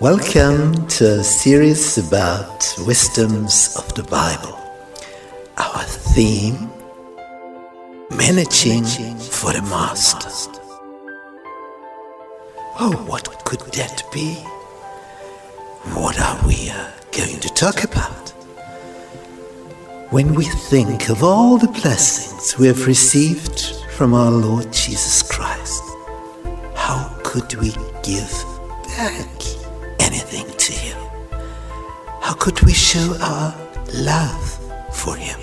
Welcome to a series about wisdoms of the Bible. Our theme Managing for the Master. Oh, what could that be? What are we uh, going to talk about? When we think of all the blessings we have received from our Lord Jesus Christ, how could we give back to Him? How could we show our love for Him?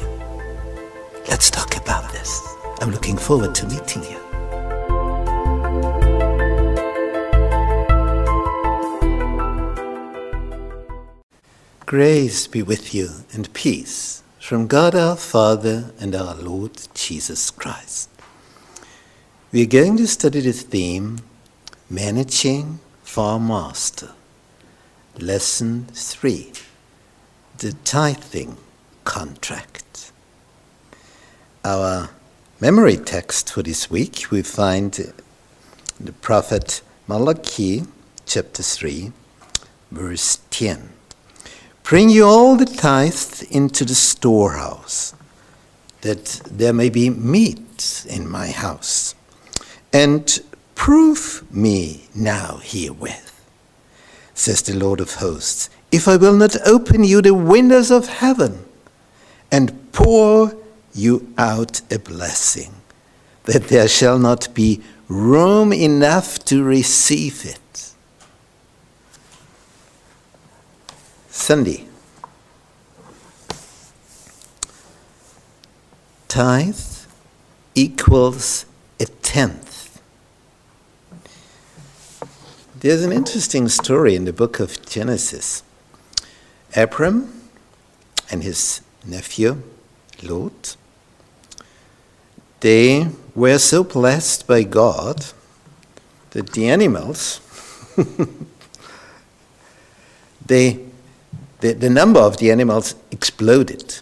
Let's talk about this. I'm looking forward to meeting you. Grace be with you and peace from God our Father and our Lord Jesus Christ. We are going to study the theme Managing for Master. Lesson 3 The Tithing Contract. Our memory text for this week we find the prophet Malachi, chapter 3, verse 10. Bring you all the tithes into the storehouse, that there may be meat in my house. And prove me now herewith, says the Lord of hosts, if I will not open you the windows of heaven and pour you out a blessing, that there shall not be room enough to receive it. Sunday. Tithe equals a tenth. There's an interesting story in the book of Genesis. Abram and his nephew, Lot, they were so blessed by God that the animals, they the, the number of the animals exploded.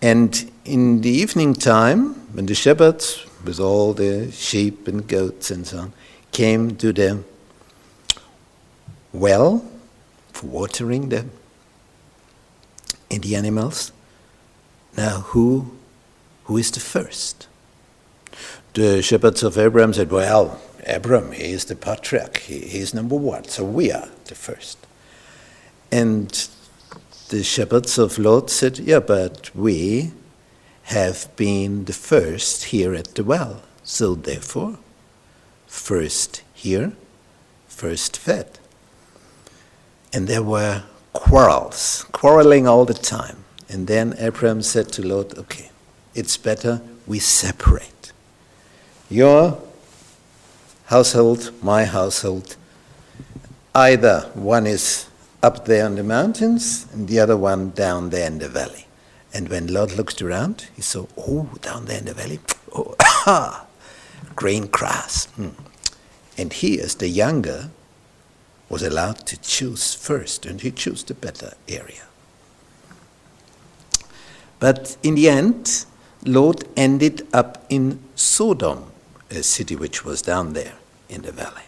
And in the evening time, when the shepherds, with all the sheep and goats and so on, came to the well for watering them and the animals, now who, who is the first? The shepherds of Abraham said, Well, Abraham, he is the patriarch, he, he is number one, so we are the first. And the shepherds of Lot said, Yeah, but we have been the first here at the well. So therefore, first here, first fed. And there were quarrels, quarreling all the time. And then Abraham said to Lot, Okay, it's better we separate. Your household, my household, either one is up there in the mountains and the other one down there in the valley. And when Lot looked around, he saw, oh, down there in the valley, oh, ah, green grass. Hmm. And he, as the younger, was allowed to choose first, and he chose the better area. But in the end, Lot ended up in Sodom, a city which was down there in the valley.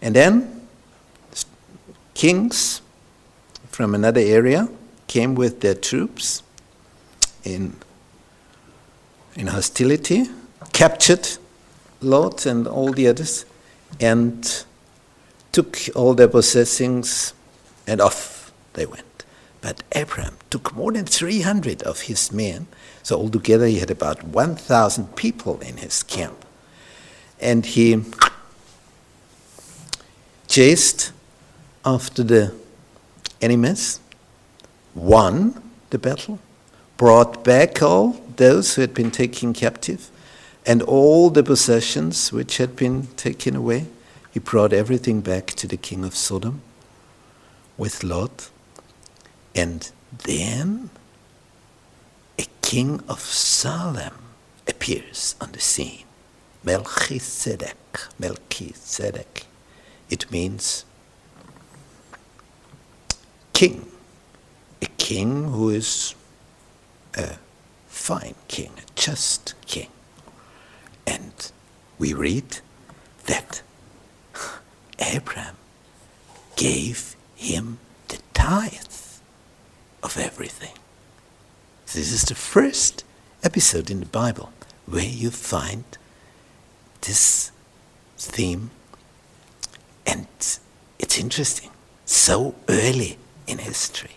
And then kings from another area came with their troops in, in hostility, captured Lot and all the others, and took all their possessions, and off they went. But Abraham took more than 300 of his men, so altogether he had about 1,000 people in his camp. And he chased after the enemies, won the battle, brought back all those who had been taken captive, and all the possessions which had been taken away. He brought everything back to the king of Sodom with Lot. And then a king of Salem appears on the scene. Melchizedek. Melchizedek. It means king. A king who is a fine king, a just king. And we read that Abraham gave him the tithe of everything. This is the first episode in the Bible where you find this theme, and it's interesting. So early in history.